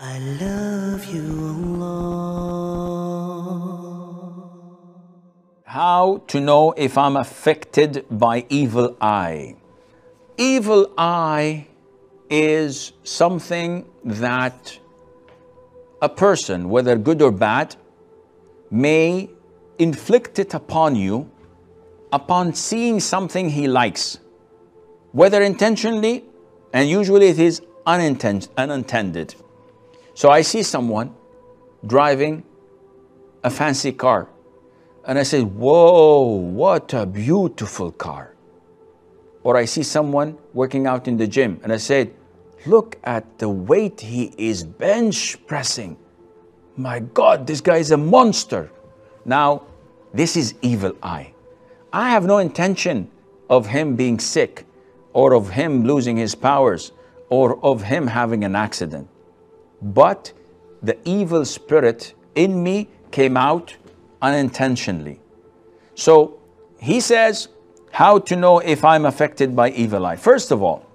I love you, Allah. How to know if I'm affected by evil eye? Evil eye is something that a person, whether good or bad, may inflict it upon you upon seeing something he likes, whether intentionally, and usually it is uninten- unintended. So I see someone driving a fancy car, and I say, Whoa, what a beautiful car. Or I see someone working out in the gym, and I said, Look at the weight he is bench pressing. My God, this guy is a monster. Now, this is evil eye. I have no intention of him being sick or of him losing his powers or of him having an accident. But the evil spirit in me came out unintentionally. So he says, How to know if I'm affected by evil eye? First of all,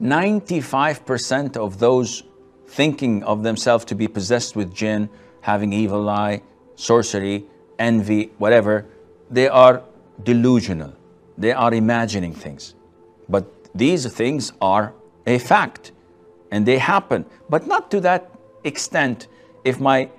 95% of those thinking of themselves to be possessed with jinn, having evil eye, sorcery, envy, whatever, they are delusional. They are imagining things. But these things are a fact and they happen, but not to that extent. If my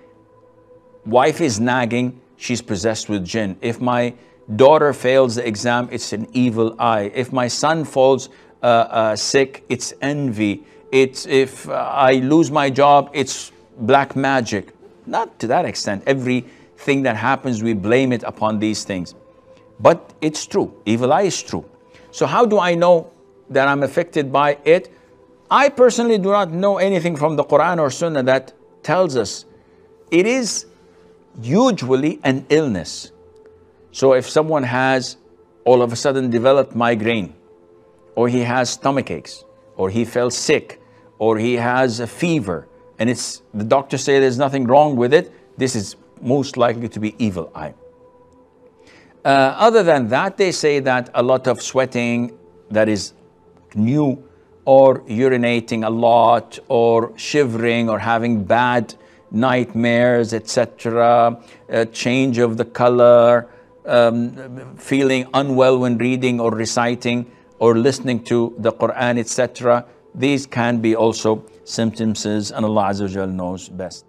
wife is nagging, she's possessed with jinn. If my daughter fails the exam, it's an evil eye. If my son falls uh, uh, sick, it's envy. It's if uh, I lose my job, it's black magic. Not to that extent. Everything that happens, we blame it upon these things. But it's true. Evil eye is true. So how do I know that I'm affected by it? I personally do not know anything from the Quran or Sunnah that tells us it is usually an illness. So if someone has all of a sudden developed migraine, or he has stomach aches, or he fell sick, or he has a fever, and it's the doctor say there's nothing wrong with it, this is most likely to be evil eye. Uh, other than that, they say that a lot of sweating that is new, or urinating a lot, or shivering, or having bad nightmares, etc., a change of the color, um, feeling unwell when reading or reciting or listening to the Quran, etc. These can be also symptoms, and Allah Azza wa knows best.